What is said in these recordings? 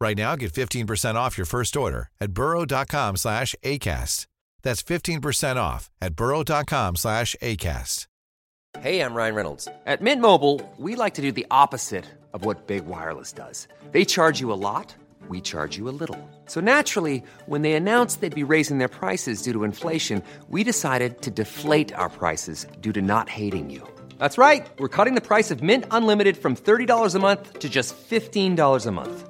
Right now, get 15% off your first order at burrow.com slash ACAST. That's 15% off at burrow.com slash ACAST. Hey, I'm Ryan Reynolds. At Mint Mobile, we like to do the opposite of what Big Wireless does. They charge you a lot, we charge you a little. So naturally, when they announced they'd be raising their prices due to inflation, we decided to deflate our prices due to not hating you. That's right. We're cutting the price of Mint Unlimited from $30 a month to just $15 a month.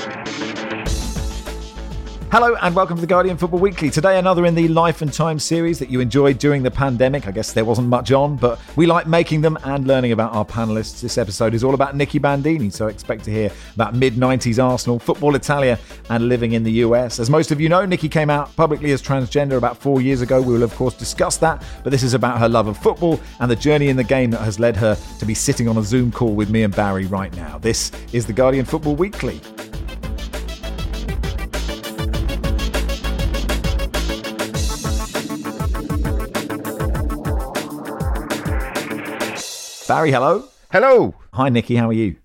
Hello and welcome to the Guardian Football Weekly. Today, another in the Life and Time series that you enjoyed during the pandemic. I guess there wasn't much on, but we like making them and learning about our panelists. This episode is all about Nicky Bandini, so expect to hear about mid 90s Arsenal, football Italia, and living in the US. As most of you know, Nicky came out publicly as transgender about four years ago. We will, of course, discuss that, but this is about her love of football and the journey in the game that has led her to be sitting on a Zoom call with me and Barry right now. This is the Guardian Football Weekly. Barry, hello. Hello. Hi, Nicky. How are you?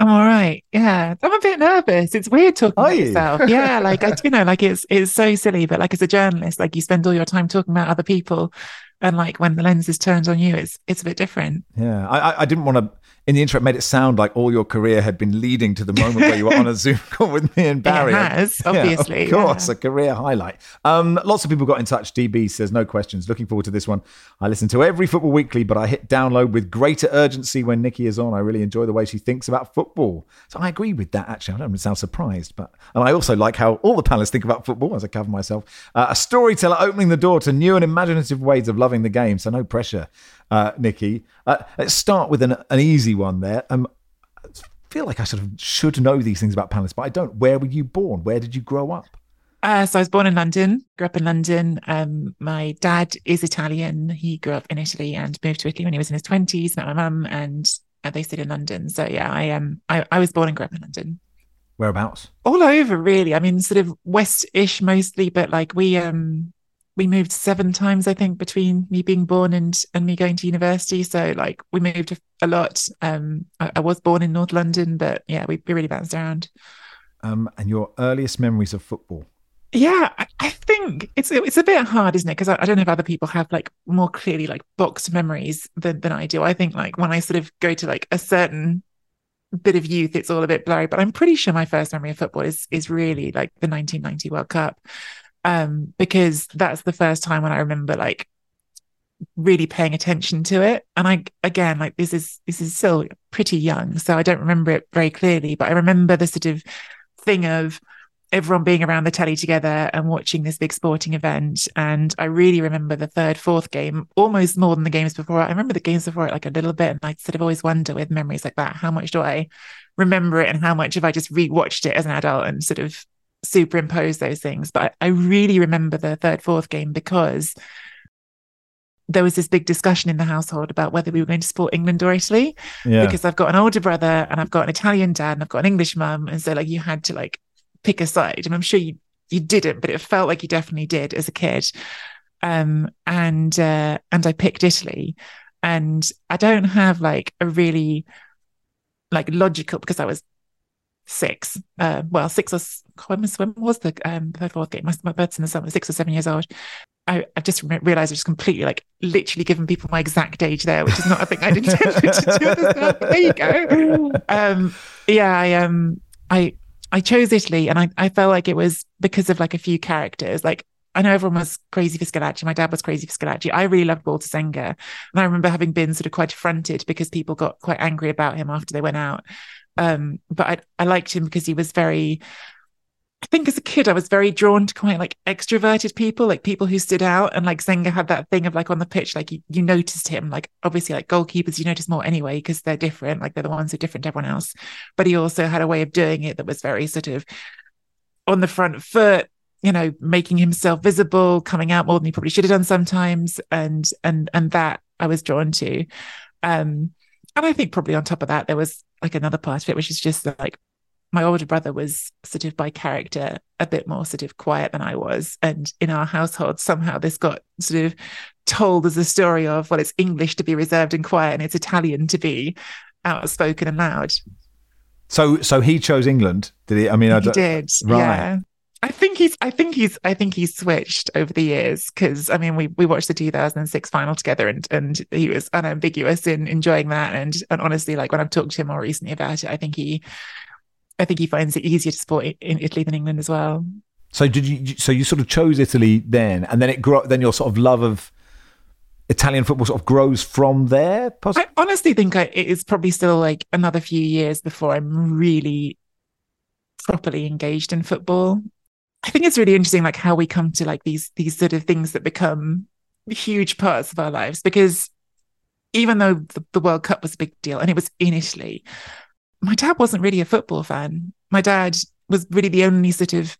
I'm all right. Yeah, I'm a bit nervous. It's weird talking Are about you? yourself. Yeah, like I, you know, like it's it's so silly, but like as a journalist, like you spend all your time talking about other people, and like when the lens is turned on you, it's it's a bit different. Yeah, I, I- I didn't want to. In the intro, it made it sound like all your career had been leading to the moment where you were on a Zoom call with me and Barry. has, Yeah, obviously, of course, yeah. a career highlight. Um, lots of people got in touch. DB says no questions. Looking forward to this one. I listen to every football weekly, but I hit download with greater urgency when Nicky is on. I really enjoy the way she thinks about football. So I agree with that. Actually, I don't sound surprised, but and I also like how all the panelists think about football. As I cover myself, uh, a storyteller opening the door to new and imaginative ways of loving the game. So no pressure, uh, Nicky. Uh, let's start with an, an easy one there. Um, I feel like I sort of should know these things about panelists, but I don't. Where were you born? Where did you grow up? Uh, so I was born in London, grew up in London. Um, my dad is Italian. He grew up in Italy and moved to Italy when he was in his twenties. Met my mum, and uh, they stayed in London. So yeah, I um, I, I was born and grew up in London. Whereabouts? all over really i mean sort of west-ish mostly but like we um we moved seven times i think between me being born and and me going to university. So like we moved a, lot. Um I, I was born in north london but yeah we, we really bounced around. Um, and your earliest memories of football? yeah I, I think it's it's a bit hard isn't it? Because I, I don't know if other people have like more clearly like boxed memories than, than i do. I think like when i sort of go to like a certain bit of youth it's all a bit blurry but i'm pretty sure my first memory of football is is really like the 1990 world cup um because that's the first time when i remember like really paying attention to it. And i again like this is this is still pretty young so i don't remember it very clearly but i remember the sort of thing of everyone being around the telly together and watching this big sporting event. And i really remember the third fourth game almost more than the games before. I remember the games before it like a little bit and i sort of always wonder with memories like that how much do i remember it and how much have i just rewatched it as an adult and sort of superimpose those things but I, I really remember the third fourth game because there was this big discussion in the household about whether we were going to support England or Italy Yeah. because I've got an older brother and I've got an Italian dad and I've got an English mum. And so like you had to like pick a side. And I'm sure you you didn't, but it felt like you definitely did as a kid. Um and uh and I picked Italy. And I don't have like a really like logical because I was six. Uh well six or when was when was the um third fourth game? My, my birth's in the summer, six or seven years old. I, I just re- realized I was completely like literally giving people my exact age there, which is not a thing I'd intended to do. But there you go. Um, yeah, I um, I I chose Italy, and I I felt like it was because of like a few characters. Like I know everyone was crazy for Schillaci. My dad was crazy for Schillaci. I really loved Walter Zenga, and I remember having been sort of quite affronted because people got quite angry about him after they went out. Um, but I I liked him because he was very I think as a kid, I was very drawn to quite like extroverted people, like people who stood out. And like Zenga had that thing of like on the pitch, like you, you noticed him. Like obviously, like goalkeepers, you notice more anyway because they're different. Like they're the ones who are different to everyone else. But he also had a way of doing it that was very sort of on the front foot, you know, making himself visible, coming out more than he probably should have done sometimes. And and and that I was drawn to. Um, and I think probably on top of that, there was like another part of it, which is just like my older brother was sort of by character a bit more sort of quiet than I was. And in our household, somehow this got sort of told as a story of, well, it's English to be reserved and quiet, and it's Italian to be outspoken and loud. So, so he chose England, did he? I mean, he I did, right. yeah. I think he's, I think he's, I think he's switched over the years because I mean, we we watched the 2006 final together, and and he was unambiguous in enjoying that, and and honestly, like when I've talked to him more recently about it, I think he I think he finds it easier to support in Italy than England as well. So did you? So you sort of chose Italy then, and then it grew. Then your sort of love of Italian football sort of grows from there. I honestly think I, it is probably still like another few years before I'm really properly engaged in football. I think it's really interesting, like how we come to like these these sort of things that become huge parts of our lives. Because even though the, the World Cup was a big deal and it was in Italy, my dad wasn't really a football fan. My dad was really the only sort of,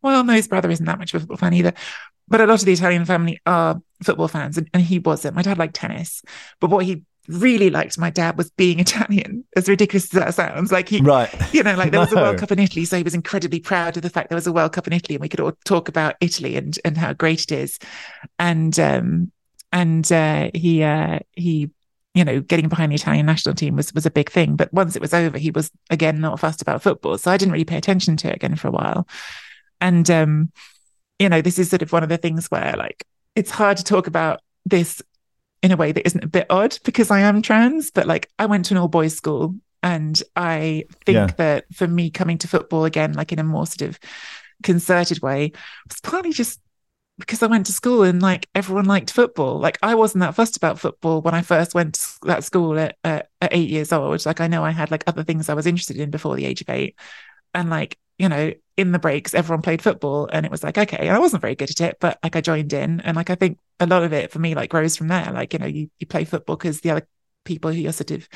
well, no, his brother isn't that much of a football fan either. But a lot of the Italian family are football fans, and, and he wasn't. My dad liked tennis, but what he really liked my dad was being Italian, as ridiculous as that sounds. Like he, right. you know, like there was no. a World Cup in Italy, so he was incredibly proud of the fact there was a World Cup in Italy, and we could all talk about Italy and and how great it is. And um and uh, he uh he you know, getting behind the Italian national team was was a big thing. But once it was over, he was again not fussed about football. So I didn't really pay attention to it again for a while. And um, you know, this is sort of one of the things where like it's hard to talk about this in a way that isn't a bit odd because I am trans, but like I went to an all boys school and I think yeah. that for me coming to football again, like in a more sort of concerted way, was partly just because I went to school and like everyone liked football. Like I wasn't that fussed about football when I first went to that school at, at, at eight years old. Like I know I had like other things I was interested in before the age of eight, and like you know in the breaks everyone played football and it was like okay. And I wasn't very good at it, but like I joined in, and like I think a lot of it for me like grows from there. Like you know you you play football because the other people who you're sort of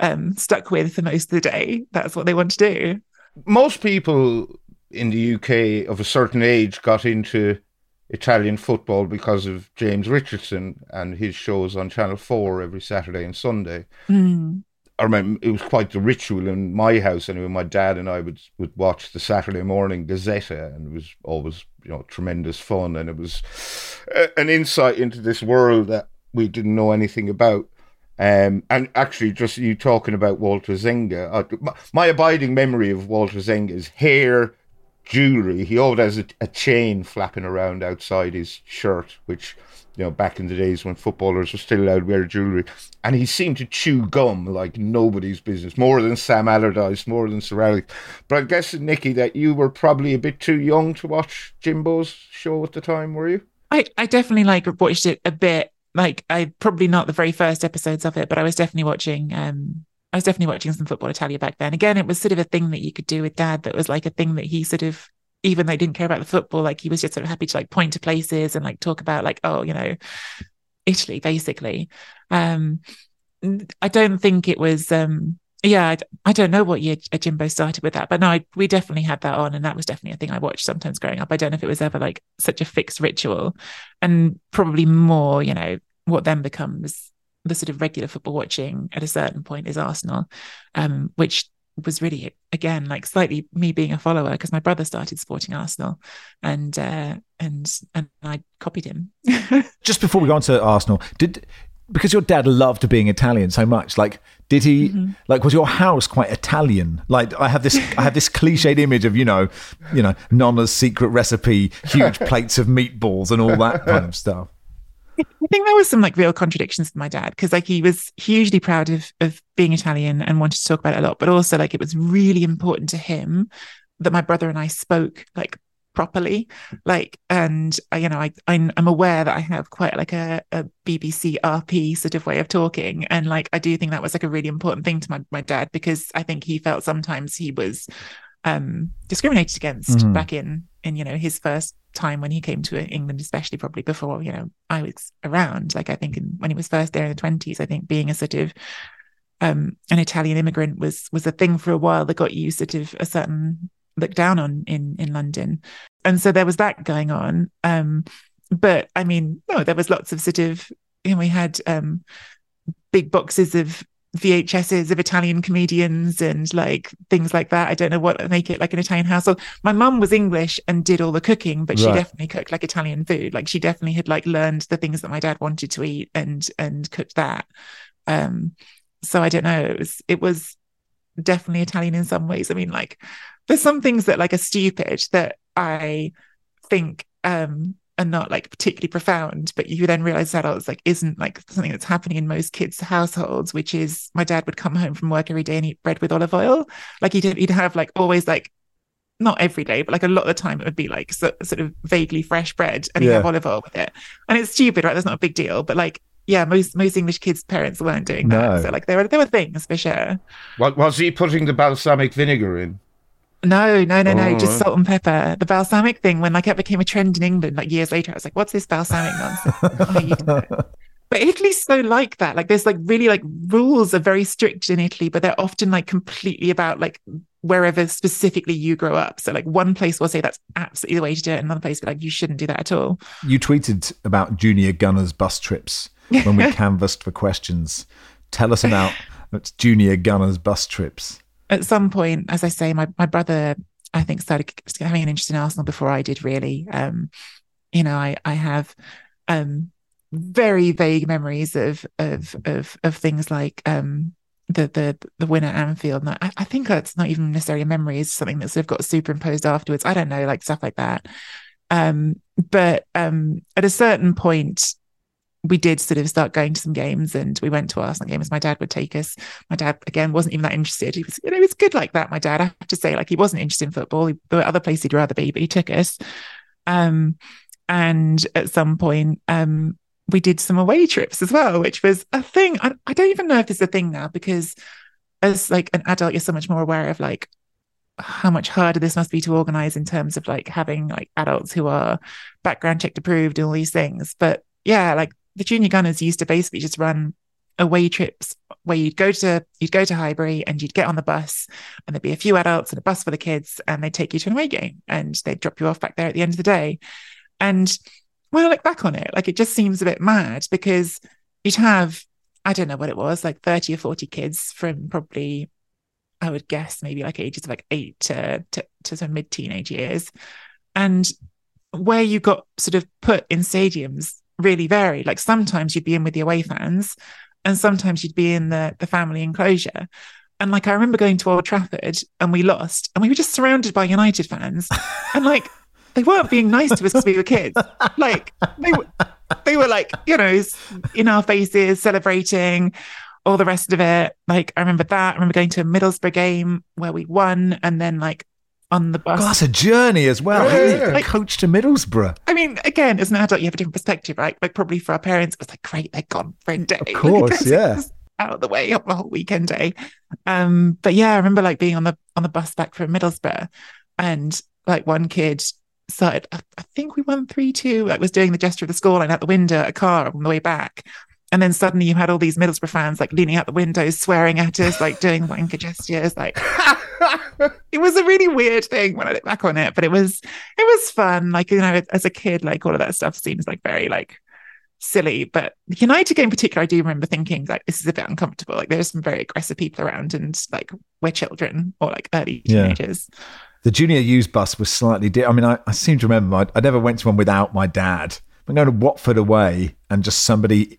um stuck with for most of the day that's what they want to do. Most people in the UK of a certain age got into Italian football because of James Richardson and his shows on Channel 4 every Saturday and Sunday. Mm. I remember it was quite the ritual in my house anyway. My dad and I would would watch the Saturday morning Gazzetta, and it was always you know tremendous fun, and it was an insight into this world that we didn't know anything about. Um, and actually, just you talking about Walter Zenga, uh, my, my abiding memory of Walter Zenga is hair, jewelry. He always has a, a, chain flapping around outside his shirt, which, you know, back in the days when footballers were still allowed to wear jewelry. And he seemed to chew gum like nobody's business, more than Sam Allardyce, more than Sir Alex. But I guess, Nicky, that you were probably a bit too young to watch Jimbo's show at the time, were you? I, I definitely like watched it a bit. Like I probably not the very first episodes of it, but I was definitely watching um I was definitely watching some football Italia back then. Again, it was sort of a thing that you could do with dad that was like a thing that he sort of, even though he didn't care about the football, like he was just sort of happy to like point to places and like talk about like, oh, you know, Italy, basically. Um, I don't think it was, um, yeah, I, I don't know what year Jimbo started with that, but no, I, we definitely had that on, and that was definitely a thing I watched sometimes growing up. I don't know if it was ever like such a fixed ritual, and probably more, you know, what then becomes the sort of regular football watching at a certain point is Arsenal, um, which was really again like slightly me being a follower because my brother started supporting Arsenal, and uh, and and I copied him. Just before we go on to Arsenal, did because your dad loved being Italian so much, like did he mm-hmm. like was your house quite Italian? Like I have this I have this cliched image of, you know, you know, Nonna's secret recipe, huge plates of meatballs and all that kind of stuff. I think there was some like real contradictions with my dad because like he was hugely proud of of being Italian and wanted to talk about it a lot, but also like it was really important to him that my brother and I spoke like properly like and uh, you know I I'm, aware that I have quite like a, a BBC RP sort of way of talking and like I do think that was like a really important thing to my, my dad because I think he felt sometimes he was um, discriminated against Mhm. back in in you know his first time when he came to England, especially probably before you know I was around. Like I think in, when he was first there in the twenties, I think being a sort of um, an Italian immigrant was was a thing for a while that got you sort of a certain look down on in in London, and so there was that going on. Um, but I mean, no, there was lots of sort of you know we had um, big boxes of VHSs of Italian comedians and like things like that. I don't know what make it like an Italian household. My mum was English and did all the cooking, but she Right. definitely cooked like Italian food. Like she definitely had like learned the things that my dad wanted to eat and and cooked that. Um, so I don't know. It was it was definitely Italian in some ways. I mean, like there's some things that like are stupid that I think um are not like particularly profound, but you then realize that it's like isn't like something that's happening in most kids' households, which is my dad would come home from work every day and eat bread with olive oil. Like he'd he'd have like always like not every day, but like a lot of the time it would be like so, sort of vaguely fresh bread and he'd Yeah. have olive oil with it. And it's stupid, right? That's not a big deal. But like, yeah, most most English kids' parents weren't doing that. No. So like there were there were things for sure. What was he putting the balsamic vinegar in? No, no, no, no, Oh, just right. salt and pepper. The balsamic thing, when like it became a trend in England, like years later, I was like, what's this balsamic nonsense? Why are you doing it? But Italy's so like that. Like there's like really like rules are very strict in Italy, but they're often like completely about like wherever specifically you grow up. So like one place will say that's absolutely the way to do it, another place will be like you shouldn't do that at all. You tweeted about junior gunners bus trips when we canvassed for questions. Tell us about junior gunners bus trips. At some point, as I say, my my brother, I think, started having an interest in Arsenal before I did. Really, um, you know, I I have um, very vague memories of of of of things like um, the the the win at Anfield. And I, I think that's not even necessarily a memory; it's something that sort of got superimposed afterwards. I don't know, like stuff like that. Um, but um, at a certain point. We did sort of start going to some games, and we went to Arsenal games. My dad would take us my dad again wasn't even that interested. He was, you know, he was good like that. My dad, I have to say, like he wasn't interested in football. He, there were other places he'd rather be, but he took us. Um, and at some point, um, we did some away trips as well, which was a thing. I, I don't even know if it's a thing now because as like an adult, you're so much more aware of like how much harder this must be to organize in terms of like having like adults who are background checked approved and all these things. But yeah, like the junior gunners used to basically just run away trips where you'd go to you'd go to Highbury and you'd get on the bus and there'd be a few adults and a bus for the kids and they'd take you to an away game and they'd drop you off back there at the end of the day. And when I look back on it, like it just seems a bit mad because you'd have, I don't know what it was, like 30 or 40 kids from probably, I would guess maybe like ages of like eight to to, to some mid-teenage years. And where you got sort of put in stadiums really varied. Like sometimes you'd be in with the away fans and sometimes you'd be in the the family enclosure. And like I remember going to Old Trafford and we lost and we were just surrounded by United fans. And like they weren't being nice to us because we were kids. Like they were they were like, you know, in our faces, celebrating all the rest of it. Like I remember that. I remember going to a Middlesbrough game where we won and then like on the bus. God, that's a journey as well. Yeah. Like, coach to Middlesbrough. I mean, again, as an adult, you have a different perspective, right? Like probably for our parents, it was like, great, they're gone for a day. Of course, Like, yeah. Out of the way on the whole weekend day. Um, but yeah, I remember like being on the on the bus back from Middlesbrough and like one kid started, I, I think we won 3-2, like was doing the gesture of the scoreline out the window at a car on the way back. And then suddenly you had all these Middlesbrough fans like leaning out the windows, swearing at us, like doing wanker gestures. Like it was a really weird thing when I look back on it, but it was it was fun. Like you know, as a kid, like all of that stuff seems like very like silly. But the United game in particular, I do remember thinking like this is a bit uncomfortable. Like there's some very aggressive people around, and like we're children or like early Yeah. teenagers. The junior used bus was slightly different. I mean, I, I seem to remember my, I never went to one without my dad. I'm going to Watford away and just somebody,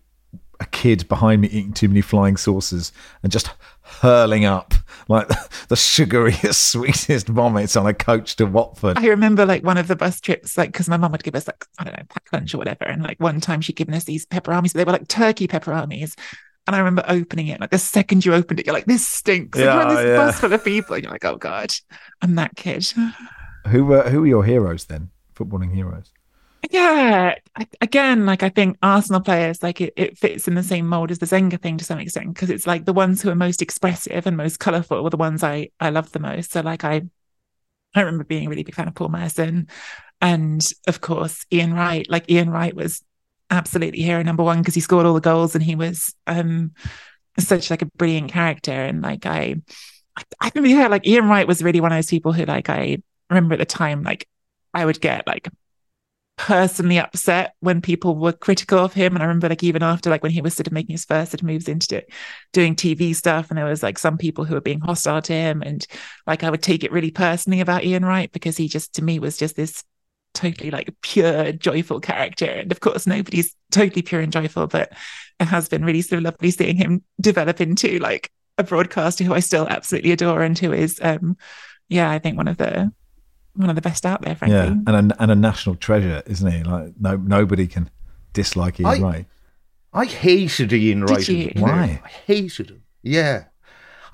a kid behind me eating too many flying saucers and just hurling up like the sugariest, sweetest vomits on a coach to Watford. I remember like one of the bus trips, like because my mum would give us like I don't know pack lunch or whatever, and like one time she'd given us these pepperonis, but they were like turkey pepperonis. And I remember opening it, like the second you opened it, you're like, "This stinks!" And you're on this yeah. bus full of people, and you're like, "Oh God, I'm that kid." Who were who were your heroes then? Footballing heroes. Yeah, again, like I think Arsenal players, like it, it fits in the same mold as the Zenga thing to some extent because it's like the ones who are most expressive and most colourful were the ones I I love the most. So like I I remember being a really big fan of Paul Merson. And of course, Ian Wright. Like Ian Wright was absolutely hero number one because he scored all the goals and he was um such like a brilliant character. And like I I think yeah, like Ian Wright was really one of those people who like I remember at the time, like I would get like personally upset when people were critical of him. And I remember like even after like when he was sort of making his first sort of moves into doing TV stuff, and there was like some people who were being hostile to him, and like I would take it really personally about Ian Wright because he just to me was just this totally like pure joyful character. And of course nobody's totally pure and joyful, but it has been really sort of lovely seeing him develop into like a broadcaster who I still absolutely adore and who is um yeah, I think one of the one of the best out there, frankly. Yeah, and a, and a national treasure, isn't he? Like no nobody can dislike Ian I, Wright. I hated Ian Wright. Did you? Why? I hated him. Yeah,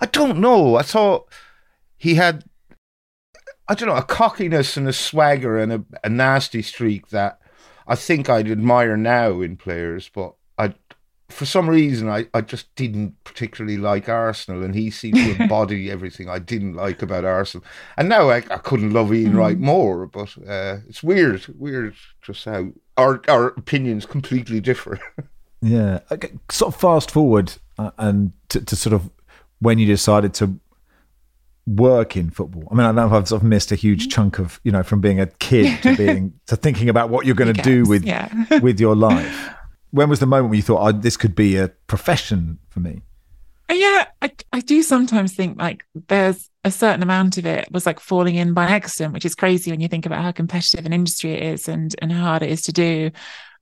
I don't know. I thought he had, I don't know, a cockiness and a swagger and a, a nasty streak that I think I'd admire now in players, but I for some reason, I, I just didn't particularly like Arsenal, and he seemed to embody everything I didn't like about Arsenal. And now I, I couldn't love Ian mm. Wright more, but uh, it's weird, weird just how our our opinions completely differ. yeah, okay, sort of fast forward uh, and to, to sort of when you decided to work in football. I mean, I know I've sort of missed a huge chunk of you know from being a kid to being to thinking about what you're going to do with yeah. with your life when was the moment when you thought, oh, this could be a profession for me? Uh, yeah, I, I do sometimes think like there's a certain amount of it was like falling in by accident, which is crazy when you think about how competitive an industry it is and and how hard it is to do.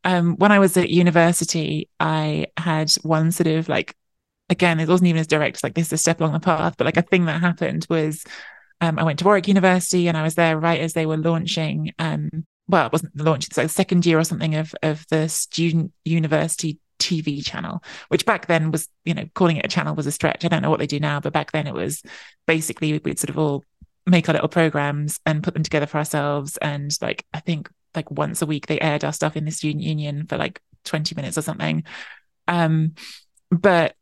Um, when I was at university, I had one sort of like, again, it wasn't even as direct like this is a step along the path, but like a thing that happened was um, I went to Warwick University and I was there right as they were launching um, well, it wasn't the launch, it's like the second year or something of of the student university TV channel, which back then was, you know, calling it a channel was a stretch. I don't know what they do now, but back then it was basically we'd sort of all make our little programs and put them together for ourselves. And like I think like once a week they aired our stuff in the student union for like 20 minutes or something. Um, but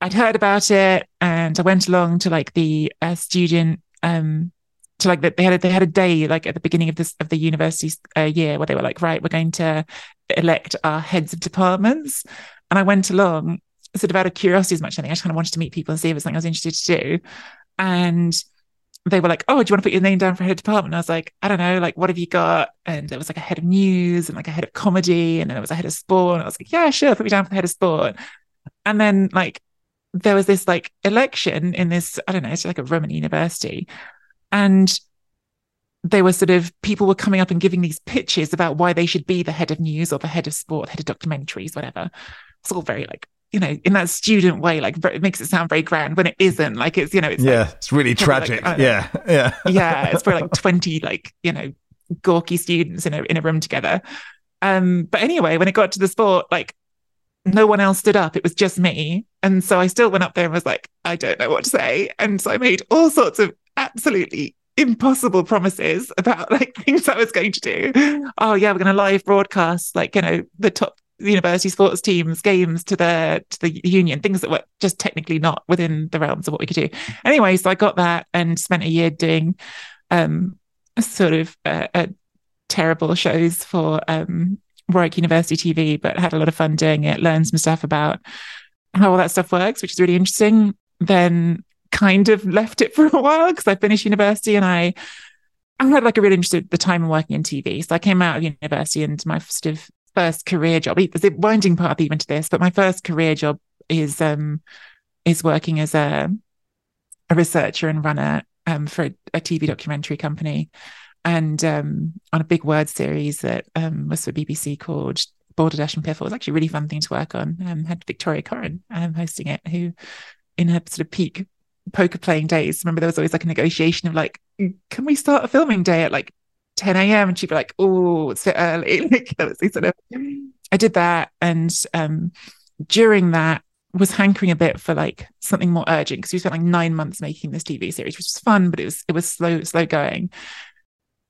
I'd heard about it and I went along to like the uh, student um to like that they had a, they had a day like at the beginning of this of the university uh, year where they were like right we're going to elect our heads of departments and I went along sort of out of curiosity as much as anything I just kind of wanted to meet people and see if it's something I was interested to do and they were like, "Oh, do you want to put your name down for head of department?" And I was like, "I don't know, like what have you got?" And there was like a head of news and like a head of comedy, and then there was a head of sport. And I was like, "Yeah, sure, put me down for the head of sport." And then like there was this like election in this, I don't know, it's like a Roman university, and they were sort of people were coming up and giving these pitches about why they should be the head of news or the head of sport, head of documentaries, whatever. It's all very like you know in that student way, like it makes it sound very grand when it isn't. Like it's you know it's yeah, like, it's really tragic. Like, yeah, yeah, yeah. It's for like twenty like you know gawky students in a in a room together. Um, but anyway, when it got to the sport, like no one else stood up. It was just me. And so I still went up there and was like, I don't know what to say. And so I made all sorts of absolutely impossible promises about like things I was going to do. Oh yeah, we're going to live broadcast like you know the top university sports teams games to the to the union things that were just technically not within the realms of what we could do. Anyway, so I got that and spent a year doing um sort of uh, uh, terrible shows for um Warwick University TV, but had a lot of fun doing it. Learned some stuff about how all that stuff works, which is really interesting. Then kind of left it for a while because I finished university and I I had like a really interesting the time of working in TV. So I came out of university and my sort of first career job, there's a winding path even to this, but my first career job is um is working as a a researcher and runner um for a, a TV documentary company and um on a big word series that um was for BBC called Balderdash and Piffle. It was actually a really fun thing to work on. Um had Victoria Coren um hosting it who in her sort of peak poker playing days, remember there was always like a negotiation of like, can we start a filming day at like 10 a.m. And she'd be like, oh, it's bit early. like that was sort of I did that. And um during that was hankering a bit for like something more urgent because we spent like nine months making this TV series, which was fun, but it was it was slow, slow going.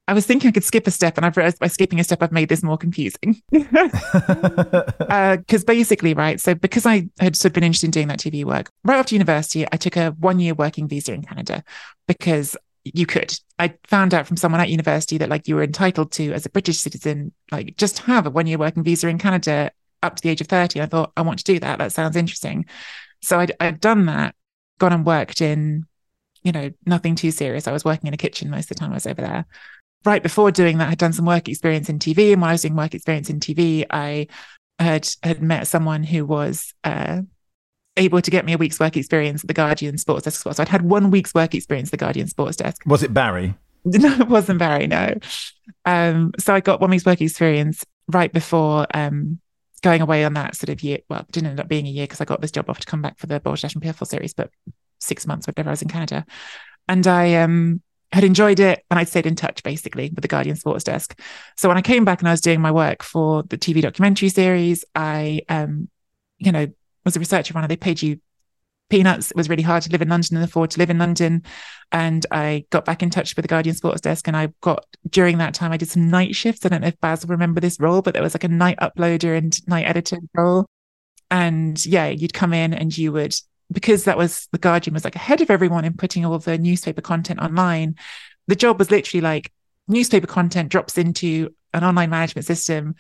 I was thinking I could skip a step, and I've realized by skipping a step, I've made this more confusing. Because uh, basically, right, so because I had sort of been interested in doing that TV work, right after university, I took a one year working visa in Canada because you could. I found out from someone at university that like you were entitled to, as a British citizen, like just have a one year working visa in Canada up to the age of 30. I thought, I want to do that. That sounds interesting. So I'd, I'd done that, gone and worked in, you know, nothing too serious. I was working in a kitchen most of the time I was over there. Right before doing that, I'd done some work experience in TV. And while I was doing work experience in TV, I had had met someone who was uh, able to get me a week's work experience at the Guardian Sports Desk. So I'd had one week's work experience at the Guardian Sports Desk. Was it Barry? No, it wasn't Barry. No. Um, so I got one week's work experience right before um, going away on that sort of year. Well, it didn't end up being a year because I got this job offer to come back for the Border and Piffle series, but six months, whatever, I was in Canada. And I um, had enjoyed it and I'd stayed in touch basically with the Guardian Sports Desk. So when I came back and I was doing my work for the TV documentary series, I, um, you know, was a researcher runner. They paid you peanuts. It was really hard to live in London and afford to live in London. And I got back in touch with the Guardian Sports Desk. And I got, during that time, I did some night shifts. I don't know if Baz will remember this role, but there was like a night uploader and night editor role. And yeah, you'd come in and you would, because that was the Guardian was like ahead of everyone in putting all the newspaper content online. The job was literally like newspaper content drops into an online management system.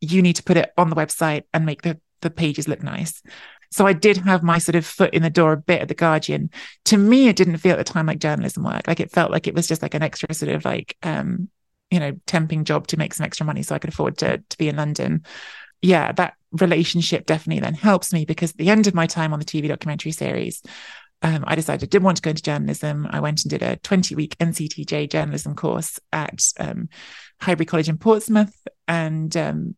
You need to put it on the website and make the, the pages look nice. So I did have my sort of foot in the door a bit at the Guardian. To me, it didn't feel at the time like journalism work. Like it felt like it was just like an extra sort of like um, you know, temping job to make some extra money so I could afford to to be in London. Yeah, that relationship definitely then helps me because at the end of my time on the TV documentary series, um, I decided I did want to go into journalism. I went and did a 20 week NCTJ journalism course at um, Highbury College in Portsmouth. And um,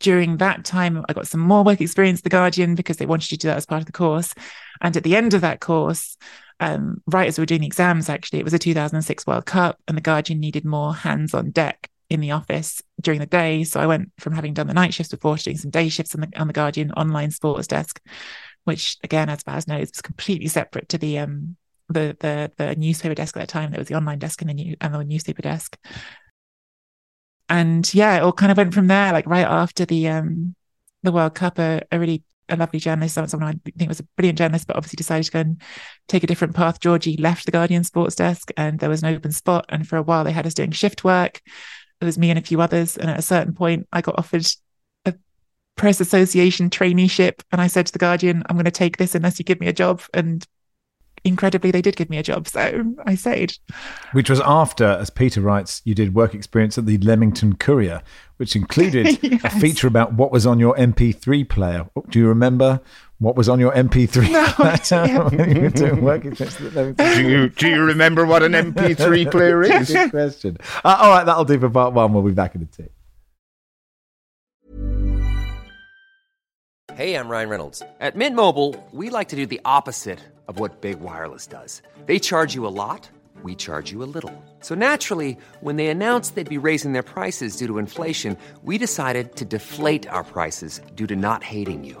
during that time, I got some more work experience at The Guardian because they wanted you to do that as part of the course. And at the end of that course, um, right as we were doing the exams, actually, it was a 2006 World Cup, and The Guardian needed more hands on deck in the office during the day. So I went from having done the night shifts before to doing some day shifts on the, on the Guardian online sports desk, which again, as Baz knows, was completely separate to the um the the the newspaper desk at that time. There was the online desk and the new and the newspaper desk and yeah, it all kind of went from there. Like right after the um the World Cup, a, a really a lovely journalist, someone I think was a brilliant journalist, but obviously decided to go and take a different path. Georgie left the Guardian sports desk and there was an open spot. And for a while they had us doing shift work. It was me and a few others. And at a certain point, I got offered a press association traineeship. And I said to the Guardian, I'm going to take this unless you give me a job. And incredibly, they did give me a job. So I stayed. Which was after, as Peter writes, you did work experience at the Leamington Courier, which included yes. a feature about what was on your MP3 player. Do you remember what was on your MP3 no, doing work experience do you, do you remember what an MP3 player is? Good question. Uh, all right, that'll do for part one. We'll be back in a tick. Hey, I'm Ryan Reynolds. At Mint Mobile, we like to do the opposite of what Big Wireless does. They charge you a lot, we charge you a little. So naturally, when they announced they'd be raising their prices due to inflation, we decided to deflate our prices due to not hating you.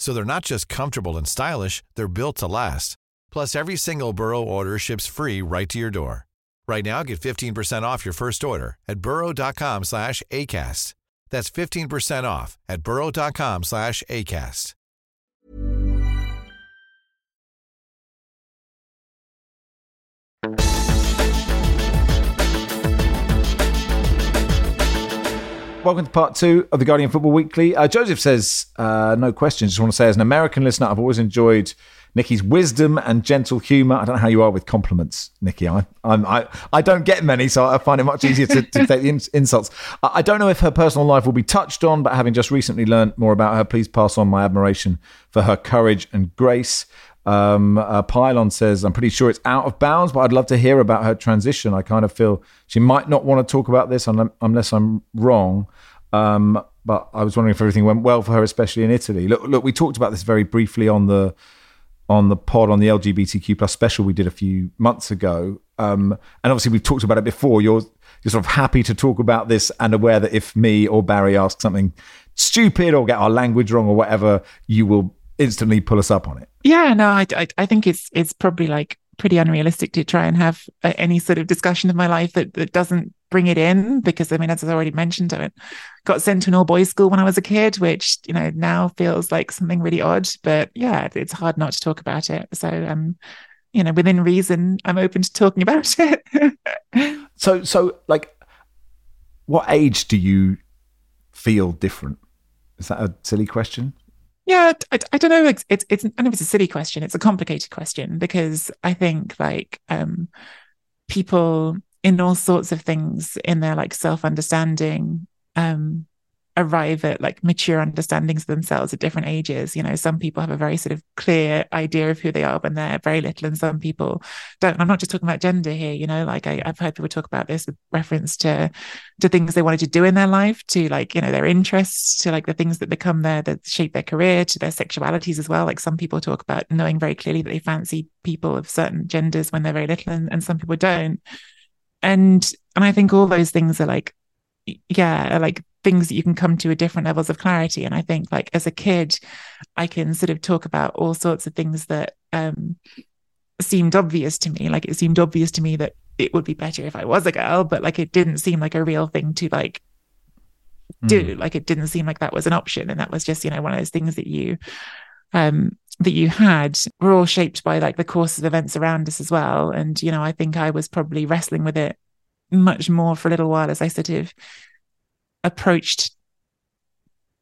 So they're not just comfortable and stylish, they're built to last. Plus, every single Burrow order ships free right to your door. Right now, get 15% off your first order at burrow.com slash ACAST. That's 15% off at burrow.com slash ACAST. Welcome to part two of the Guardian Football Weekly. Uh, Joseph says, uh, no questions. Just want to say, as an American listener, I've always enjoyed Nicky's wisdom and gentle humour. I don't know how you are with compliments, Nicky. I I'm, i I don't get many, so I find it much easier to, to take the in, insults. I, I, don't know if her personal life will be touched on, but having just recently learned more about her, please pass on my admiration for her courage and grace. Um, uh, Pylon says, I'm pretty sure it's out of bounds, but I'd love to hear about her transition. I kind of feel she might not want to talk about this unless I'm wrong. Um, but I was wondering if everything went well for her, especially in Italy. Look, look, we talked about this very briefly on the on the pod on the LGBTQ plus special we did a few months ago, um, and obviously we've talked about it before. You're you're sort of happy to talk about this and aware that if me or Barry ask something stupid or get our language wrong or whatever, you will instantly pull us up on it. Yeah, no, I, I, I think it's it's probably like pretty unrealistic to try and have uh, any sort of discussion of my life that, that doesn't bring it in because I mean, as I already mentioned, I got sent to an all boys school when I was a kid, which you know now feels like something really odd. But yeah, it's hard not to talk about it. So um, you know, within reason, I'm open to talking about it. so so like, what age do you feel different? Is that a silly question? Yeah, I, I don't know. It's, it's, it's, I know it's a silly question. It's a complicated question because I think like um, people in all sorts of things in their like self understanding um, arrive at like mature understandings of themselves at different ages. You know, some people have a very sort of clear idea of who they are when they're very little, and some people don't. I'm not just talking about gender here. You know, like I, have heard people talk about this with reference to to things they wanted to do in their life, to like you know their interests, to like the things that become their that shape their career, to their sexualities as well. Like some people talk about knowing very clearly that they fancy people of certain genders when they're very little, and, and some people don't. And and I think all those things are like yeah like things that you can come to at different levels of clarity. And i think like as a kid i can sort of talk about all sorts of things that um seemed obvious to me. Like it seemed obvious to me that it would be better if i was a girl but like it didn't seem like a real thing to like do. Mm. like it didn't seem like that was an option. And that was just you know one of those things that you um that you had. Were all shaped by like the course of events around us as well. And you know i think i was probably wrestling with it much more for a little while as I sort of approached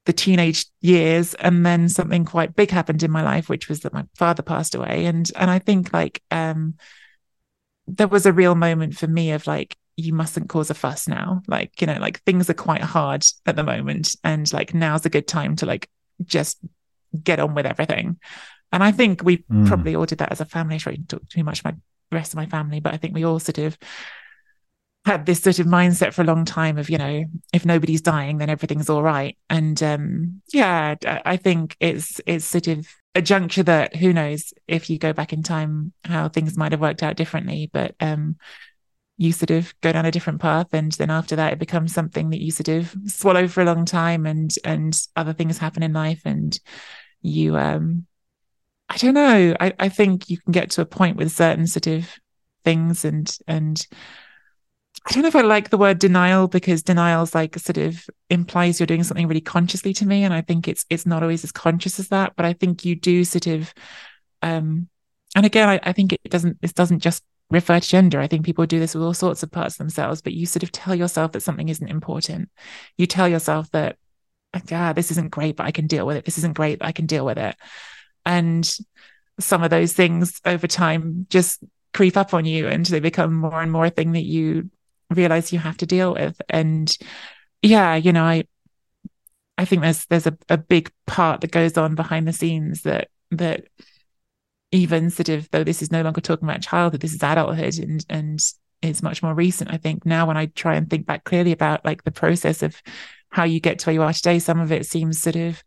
the teenage years and then something quite big happened in my life which was that my father passed away. And and I think like um there was a real moment for me of like you mustn't cause a fuss now. Like you know like things are quite hard at the moment and like now's a good time to like just get on with everything. And I think we mm. probably all did that as a family. I shouldn't talk too much about the rest of my family but I think we all sort of had this sort of mindset for a long time of you know if nobody's dying then everything's all right. And um yeah i think it's it's sort of a juncture that who knows if you go back in time how things might have worked out differently. But um you sort of go down a different path and then after that it becomes something that you sort of swallow for a long time and and other things happen in life and you um i don't know. I i think you can get to a point with certain sort of things and and I don't know if I like the word denial because denial's like sort of implies you're doing something really consciously to me. And I think it's it's not always as conscious as that, but I think you do sort of um and again I, I think it doesn't this doesn't just refer to gender. I think people do this with all sorts of parts of themselves, but you sort of tell yourself that something isn't important. You tell yourself that ah, this isn't great, but I can deal with it. This isn't great, but I can deal with it. And some of those things over time just creep up on you and they become more and more a thing that you realize you have to deal with. And yeah, you know, I I think there's there's a, a big part that goes on behind the scenes that that even sort of though this is no longer talking about childhood, this is adulthood and and it's much more recent. I think now when I try and think back clearly about like the process of how you get to where you are today, some of it seems sort of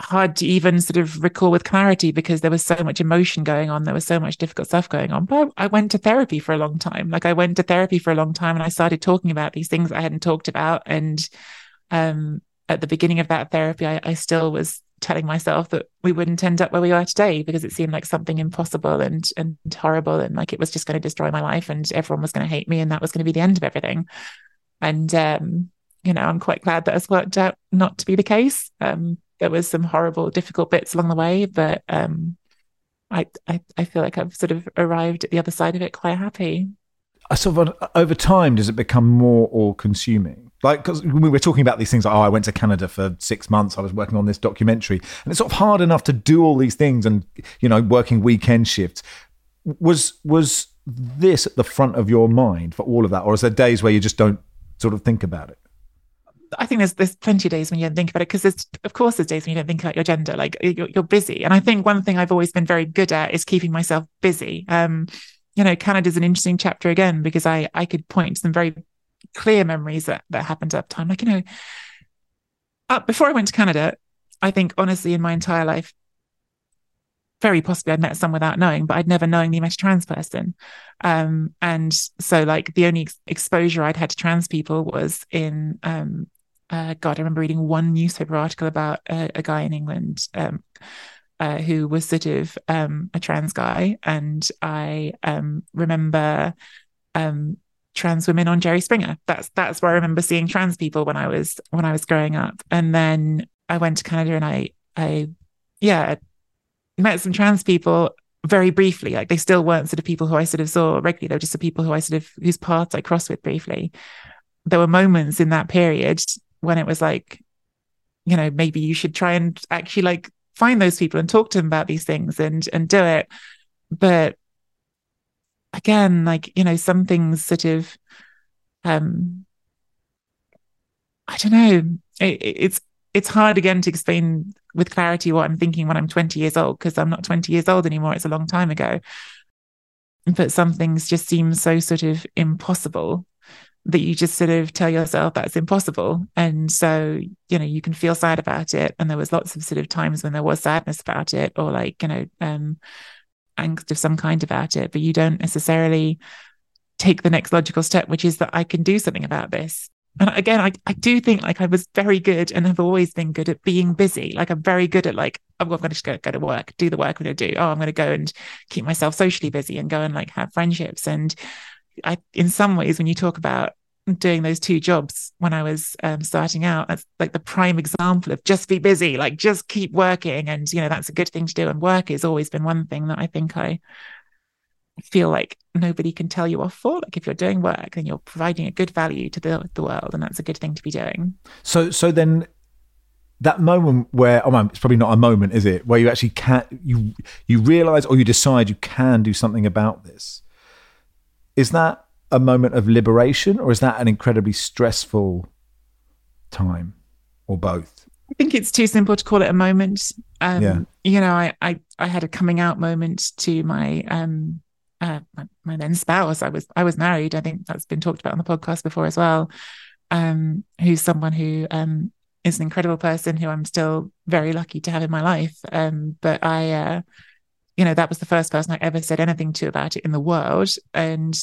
hard to even sort of recall with clarity because there was so much emotion going on. There was so much difficult stuff going on. But I went to therapy for a long time. Like I went to therapy for a long time and I started talking about these things I hadn't talked about. And um, at the beginning of that therapy, I, I still was telling myself that we wouldn't end up where we are today because it seemed like something impossible and and horrible and like it was just going to destroy my life and everyone was going to hate me and that was going to be the end of everything. And um, you know, I'm quite glad that has worked out not to be the case. Um, there was some horrible, difficult bits along the way, but um, I, I, I feel like I've sort of arrived at the other side of it quite happy. I sort of over time, does it become more all consuming? Like, because we were talking about these things, like, oh, I went to Canada for six months. I was working on this documentary, and it's sort of hard enough to do all these things, and you know, working weekend shifts. Was was this at the front of your mind for all of that, or is there days where you just don't sort of think about it? I think there's there's plenty of days when you don't think about it because there's of course there's days when you don't think about your gender like you're, you're busy. And I think one thing I've always been very good at is keeping myself busy. Um you know Canada's an interesting chapter again because I I could point to some very clear memories that that happened at time. Like you know uh, before I went to Canada I think honestly in my entire life very possibly I'd met some without knowing, but I'd never knowingly met a trans person. Um, and so like the only ex- exposure I'd had to trans people was in, um, uh, God, I remember reading one newspaper article about a, a guy in England, um, uh, who was sort of um, a trans guy, and I um, remember um, trans women on Jerry Springer. That's that's where I remember seeing trans people when I was when I was growing up. And then I went to Canada and I I yeah met some trans people very briefly. Like they still weren't sort of people who I sort of saw regularly. They were just the people who I sort of whose paths I crossed with briefly. There were moments in that period when it was like, you know, maybe you should try and actually like find those people and talk to them about these things and and do it. But again, like, you know, some things sort of um I don't know. It, it's it's hard again to explain with clarity what I'm thinking when I'm 20 years old because I'm not 20 years old anymore. It's a long time ago. But some things just seem so sort of impossible that you just sort of tell yourself that's impossible. And so, you know, you can feel sad about it. And there was lots of sort of times when there was sadness about it or like, you know, um, angst of some kind about it, but you don't necessarily take the next logical step, which is that I can do something about this. And again, I, I do think like I was very good and have always been good at being busy. Like I'm very good at like, oh, I'm going to go, go to work, do the work I'm going to do. Oh, I'm going to go and keep myself socially busy and go and like have friendships. And I, in some ways, when you talk about doing those two jobs when I was um, starting out, that's like the prime example of just be busy, like just keep working. And, you know, that's a good thing to do. And work has always been one thing that I think I feel like nobody can tell you off for. Like if you're doing work, then you're providing a good value to the the world, and that's a good thing to be doing. So so then that moment where oh it's probably not a moment, is it? Where you actually can you you realize or you decide you can do something about this. Is that a moment of liberation or is that an incredibly stressful time or both? I think it's too simple to call it a moment. Um, yeah. you know, I, I I had a coming out moment to my um uh, my, my, then spouse. I was I was married. I think that's been talked about on the podcast before as well. Um, who's someone who um, is an incredible person who I'm still very lucky to have in my life. Um, but I, uh, you know, that was the first person I ever said anything to about it in the world, and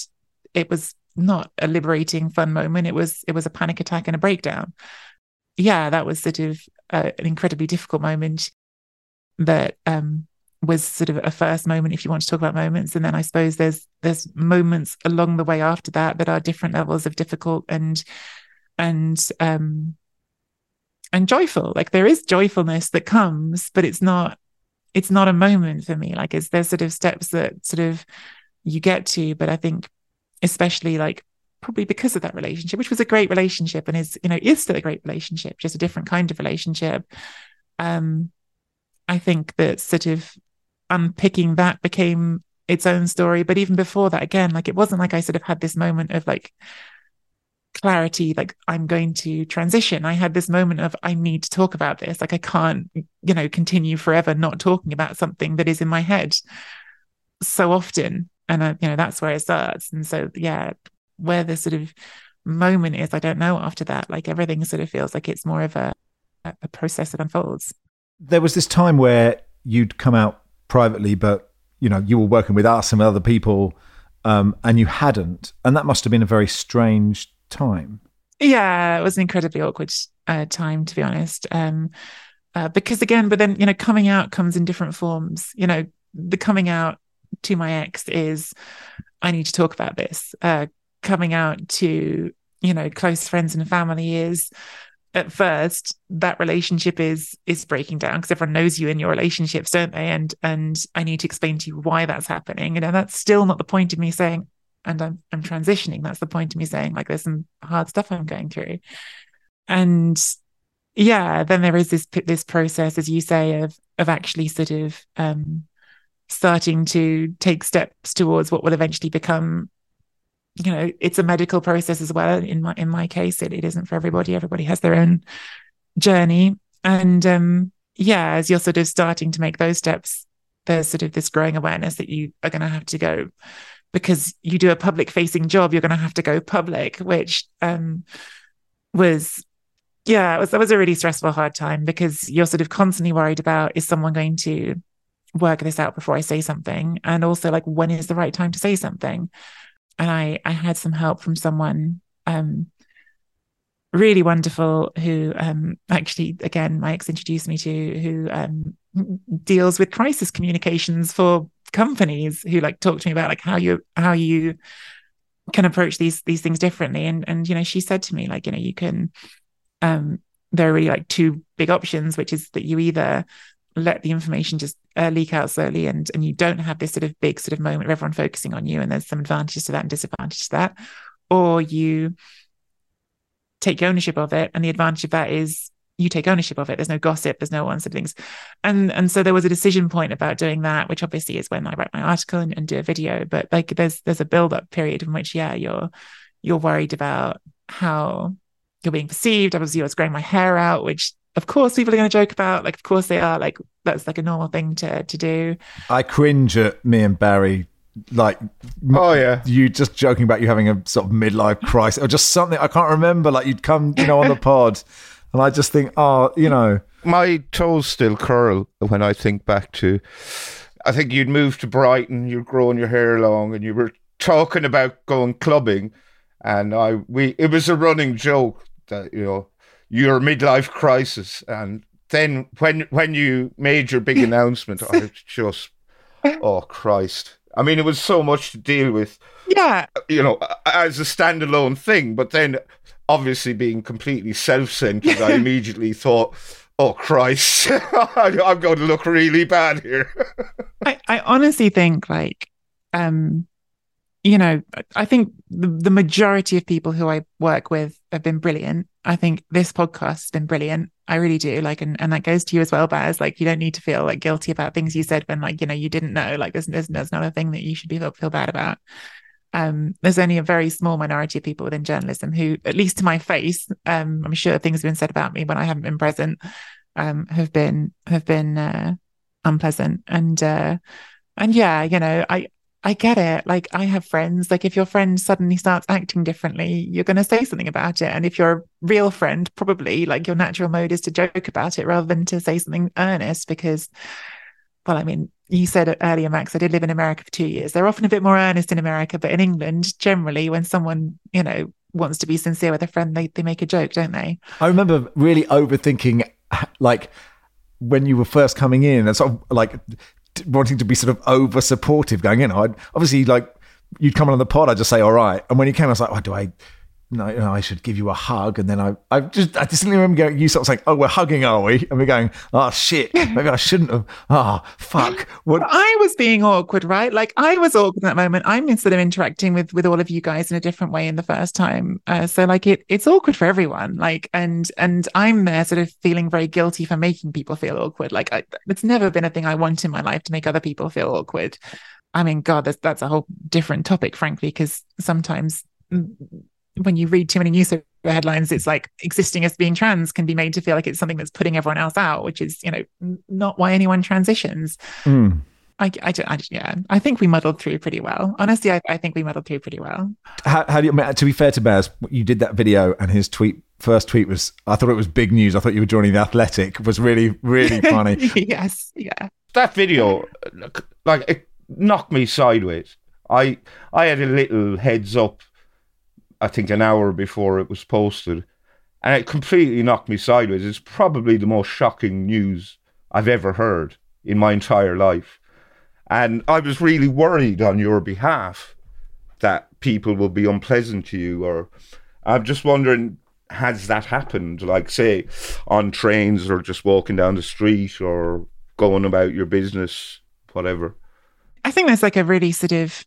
it was not a liberating, fun moment. It was it was a panic attack and a breakdown. Yeah, that was sort of uh, an incredibly difficult moment that um was sort of a first moment if you want to talk about moments and then i suppose there's there's moments along the way after that that are different levels of difficult and and um and joyful like there is joyfulness that comes but it's not it's not a moment for me. Like it's there's sort of steps that sort of you get to? But i think especially like probably because of that relationship which was a great relationship and is you know is still a great relationship just a different kind of relationship. Um I think that sort of unpicking that became its own story. But even before that, again, like it wasn't like I sort of had this moment of like clarity, like I'm going to transition. I had this moment of I need to talk about this. Like I can't, you know, continue forever not talking about something that is in my head so often. And uh, you know, that's where it starts. And so yeah, where the sort of moment is, I don't know after that. Like everything sort of feels like it's more of a a process that unfolds. There was this time where you'd come out privately, but you know, you were working with us and other people, um, and you hadn't, and that must have been a very strange time. Yeah, it was an incredibly awkward uh, time, to be honest. Um, uh, because again, but then you know, coming out comes in different forms. You know, the coming out to my ex is, I need to talk about this. Uh, coming out to you know close friends and family is at first that relationship is is breaking down because everyone knows you in your relationships don't they and and i need to explain to you why that's happening you know that's still not the point of me saying and i'm i'm transitioning. That's the point of me saying like there's some hard stuff i'm going through. And yeah then there is this this process as you say of of actually sort of um starting to take steps towards what will eventually become you know it's a medical process as well. In my in my case it, it isn't for everybody. Everybody has their own journey. And um yeah as you're sort of starting to make those steps there's sort of this growing awareness that you are going to have to go because you do a public facing job you're going to have to go public which um was yeah it was that was a really stressful hard time because you're sort of constantly worried about is someone going to work this out before I say something, and also like when is the right time to say something. And I I had some help from someone um really wonderful who um actually again my ex introduced me to who um deals with crisis communications for companies who like talk to me about like how you how you can approach these these things differently. And and you know she said to me like you know you can um there are really like two big options which is that you either let the information just uh, leak out slowly and and you don't have this sort of big sort of moment of everyone focusing on you and there's some advantages to that and disadvantages to that or you take ownership of it. And the advantage of that is you take ownership of it. There's no gossip. There's no one sort of things. And and so there was a decision point about doing that which obviously is when i write my article and, and do a video. But like there's there's a build up period in which yeah you're you're worried about how you're being perceived. Obviously i was growing my hair out which of course people are going to joke about. Like of course they are. Like that's like a normal thing to to do. I cringe at me and Barry. Like, Oh, yeah. you just joking about you having a sort of midlife crisis or just something I can't remember. Like, you'd come, you know, on the pod, and I just think, oh, you know, my toes still curl when I think back to. I think you'd moved to Brighton, you're growing your hair long, and you were talking about going clubbing, and I we it was a running joke that you know your midlife crisis, and then when when you made your big announcement, I was just oh Christ! I mean, it was so much to deal with yeah you know, as a standalone thing, but then obviously being completely self centered, I immediately thought, oh Christ, I'm going to look really bad here. I, I honestly think like um you know i think the, the majority of people who i work with have been brilliant. I think this podcast has been brilliant. I really do. Like and, and that goes to you as well baz. Like you don't need to feel like guilty about things you said when like you know you didn't know. Like there's, there's, there's not a thing that you should be feel, feel bad about um there's only a very small minority of people within journalism who at least to my face um i'm sure things have been said about me when i haven't been present um have been have been uh unpleasant and uh and yeah you know i I get it. Like I have friends. Like if your friend suddenly starts acting differently, you're going to say something about it. And if you're a real friend, probably like your natural mode is to joke about it rather than to say something earnest. Because, well, I mean, you said earlier, Max. I did live in America for two years. They're often a bit more earnest in America, but in England, generally, when someone you know wants to be sincere with a friend, they they make a joke, don't they? I remember really overthinking, like when you were first coming in, and sort of like wanting to be sort of over supportive going in. I'd obviously like you'd come on the pod, I'd just say all right, and when you came, I was like, oh, do I? No, I should give you a hug, and then I, I just, I distinctly remember going, you sort of saying, "Oh, we're hugging, are we?" And we're going, "Oh shit, maybe I shouldn't have." Oh fuck, what? I was being awkward, right? Like I was awkward in that moment. I'm instead of interacting with with all of you guys in a different way in the first time. Uh, so like it it's awkward for everyone. Like and and I'm there sort of feeling very guilty for making people feel awkward. Like I, it's never been a thing I want in my life to make other people feel awkward. I mean, God, that's that's a whole different topic, frankly, because sometimes when you read too many newspaper headlines, it's like existing as being trans can be made to feel like it's something that's putting everyone else out, which is, you know, not why anyone transitions. Mm. I, I, ju- I, yeah, I think we muddled through pretty well. Honestly, I, I think we muddled through pretty well. How, how do you? I mean, To be fair to Baz, you did that video, and his tweet, first tweet was, I thought it was big news. I thought you were joining the Athletic. Was really, really funny. yes, yeah. that video, like, it knocked me sideways. I I had a little heads up, I think an hour before it was posted, and it completely knocked me sideways. It's probably the most shocking news I've ever heard in my entire life. And I was really worried on your behalf that people will be unpleasant to you, or I'm just wondering, has that happened? Like, say, on trains or just walking down the street or going about your business, whatever. I think there's like a really sort of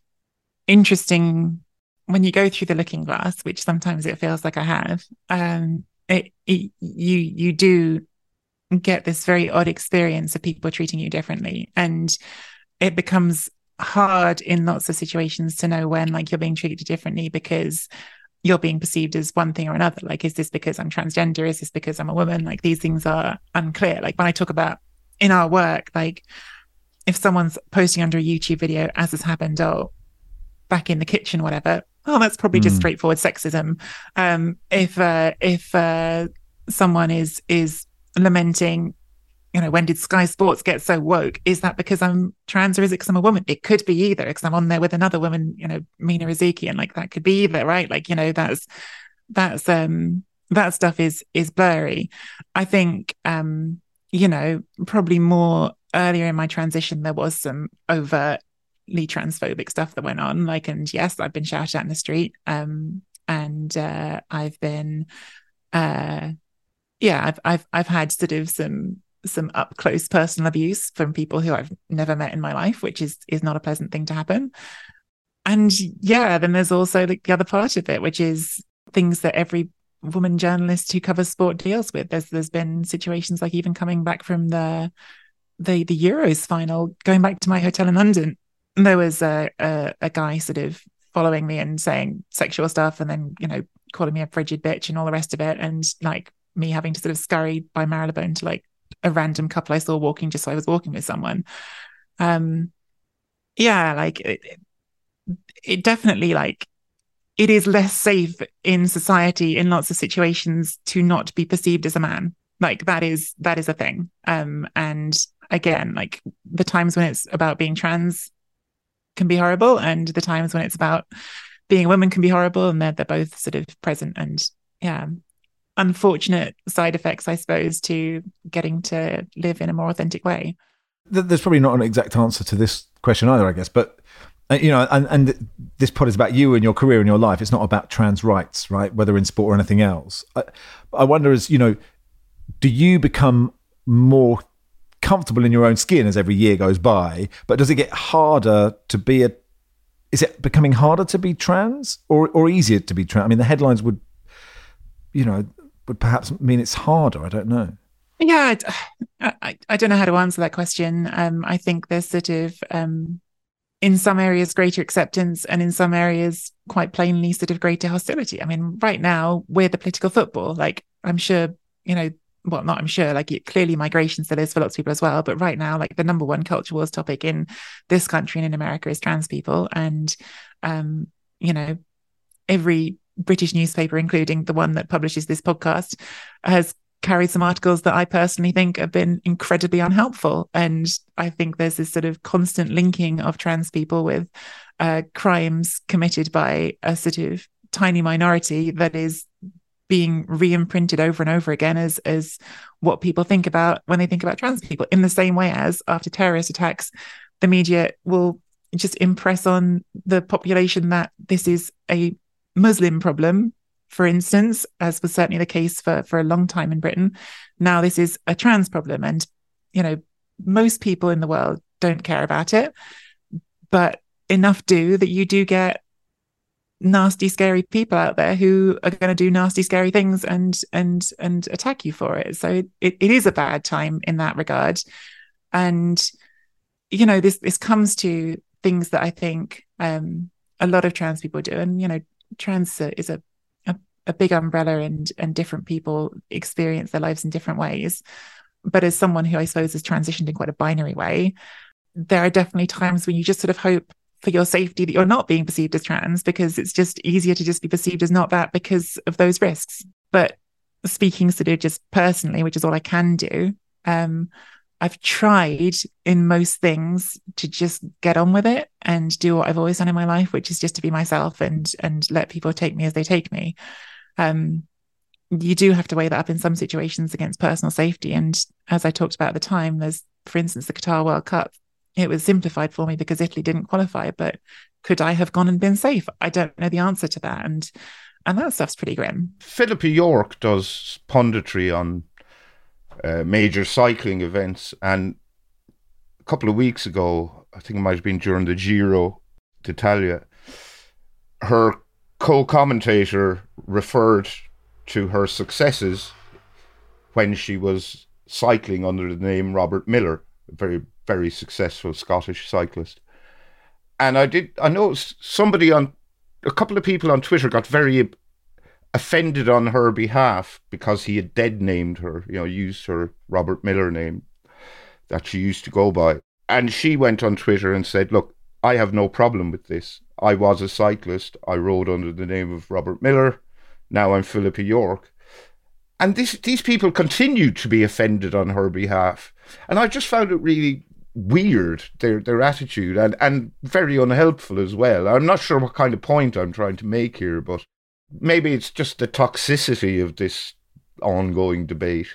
interesting when you go through the looking glass, which sometimes it feels like I have. Um, it, it you you do get this very odd experience of people treating you differently, and it becomes hard in lots of situations to know when like you're being treated differently because you're being perceived as one thing or another. Like, is this because I'm transgender? Is this because I'm a woman? Like, these things are unclear. Like, when I talk about in our work, like, if someone's posting under a YouTube video, as has happened, oh, back in the kitchen, whatever, oh, that's probably just Mm. straightforward sexism. Um, if uh, if uh, someone is is lamenting you know, when did Sky Sports get so woke? Is that because I'm trans or is it because I'm a woman? It could be either because I'm on there with another woman, you know, Mina Rzouki, and like that could be either, right? Like, you know, that's that's um that stuff is is blurry. I think um, you know, probably more earlier in my transition there was some overtly transphobic stuff that went on. Like, and yes, I've been shouted at in the street. Um, and uh I've been uh yeah, I've I've I've had sort of some some up close personal abuse from people who I've never met in my life, which is is not a pleasant thing to happen. And yeah, then there's also like the other part of it, which is things that every woman journalist who covers sport deals with. There's there's been situations like even coming back from the the the Euros final, going back to my hotel in London, there was a, a, a guy sort of following me and saying sexual stuff, and then you know calling me a frigid bitch and all the rest of it, and like me having to sort of scurry by Marylebone to like a random couple I saw walking just so I was walking with someone. Um, yeah, like it, it definitely like it is less safe in society in lots of situations to not be perceived as a man. Like that is that is a thing. Um, and again, like the times when it's about being trans can be horrible, and the times when it's about being a woman can be horrible, and they're they're both sort of present. And yeah, unfortunate side effects, I suppose, to getting to live in a more authentic way. There's probably not an exact answer to this question either, I guess, but uh, you know, and, and this pod is about you and your career and your life. It's not about trans rights, right? Whether in sport or anything else. I, I wonder, as you know, do you become more comfortable in your own skin as every year goes by? But does it get harder to be a? Is it becoming harder to be trans or or easier to be trans? I mean, the headlines would, you know, would perhaps mean it's harder. I don't know. Yeah, I, I, I don't know how to answer that question. Um, I think there's sort of um, in some areas greater acceptance, and in some areas quite plainly sort of greater hostility. I mean, right now we're the political football. Like I'm sure you know. Well, not I'm sure. Like it, clearly, migration still is for lots of people as well. But right now, like the number one culture wars topic in this country and in America is trans people, and um, you know, every British newspaper, including the one that publishes this podcast, has carried some articles that I personally think have been incredibly unhelpful. And I think there's this sort of constant linking of trans people with uh, crimes committed by a sort of tiny minority that is being re-imprinted over and over again as as what people think about when they think about trans people in the same way as after terrorist attacks the media will just impress on the population that this is a Muslim problem, for instance, as was certainly the case for, for a long time in Britain. Now this is a trans problem. And, you know, most people in the world don't care about it, but enough do that you do get nasty scary people out there who are going to do nasty scary things and and and attack you for it. So it, it, is a bad time in that regard. And you know this this comes to things that i think um a lot of trans people do. And you know trans is a, a, a big umbrella and and different people experience their lives in different ways. But as someone who i suppose has transitioned in quite a binary way there are definitely times when you just sort of hope for your safety that you're not being perceived as trans because it's just easier to just be perceived as not that because of those risks but speaking sort of just personally which is all i can do um I've tried in most things to just get on with it and do what I've always done in my life, which is just to be myself and and let people take me as they take me. Um, you do have to weigh that up in some situations against personal safety. And as I talked about at the time, there's, for instance, the Qatar World Cup. It was simplified for me because Italy didn't qualify, but could I have gone and been safe? I don't know the answer to that, and and that stuff's pretty grim. Philippa York does punditry on uh, major cycling events. And a couple of weeks ago, I think it might have been during the Giro d'Italia, her co commentator referred to her successes when she was cycling under the name Robert Millar, a very, very successful Scottish cyclist. And I did, I noticed somebody on, a couple of people on Twitter got very offended on her behalf because he had dead named her, you know, used her Robert Millar name that she used to go by. And she went on Twitter and said, Look, I have no problem with this. I was a cyclist. I rode under the name of Robert Millar. Now I'm Philippa York. And this, these people continued to be offended on her behalf. and I just found it really weird their their attitude and and very unhelpful as well. I'm not sure what kind of point I'm trying to make here, but maybe it's just the toxicity of this ongoing debate.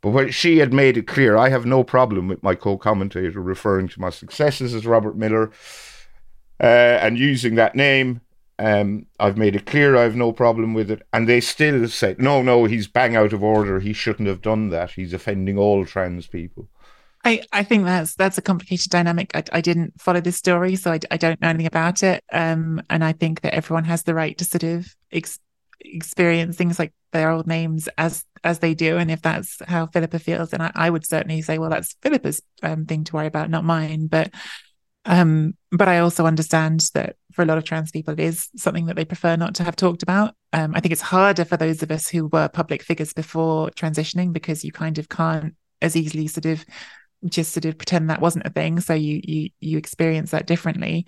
But she had made it clear, I have no problem with my co-commentator referring to my successes as Robert Millar uh, and using that name. Um, I've made it clear I have no problem with it, and they still say, "No, no, he's bang out of order. He shouldn't have done that. He's offending all trans people." I, I think that's that's a complicated dynamic. I, I didn't follow this story, so I, I don't know anything about it. Um, and I think that everyone has the right to sort of ex- experience things like their old names as as they do. And if that's how Philippa feels, then I, I would certainly say, well, that's Philippa's um, thing to worry about, not mine. But um, but I also understand that for a lot of trans people, it is something that they prefer not to have talked about. Um, I think it's harder for those of us who were public figures before transitioning because you kind of can't as easily sort of just sort of pretend that wasn't a thing so you you you experience that differently.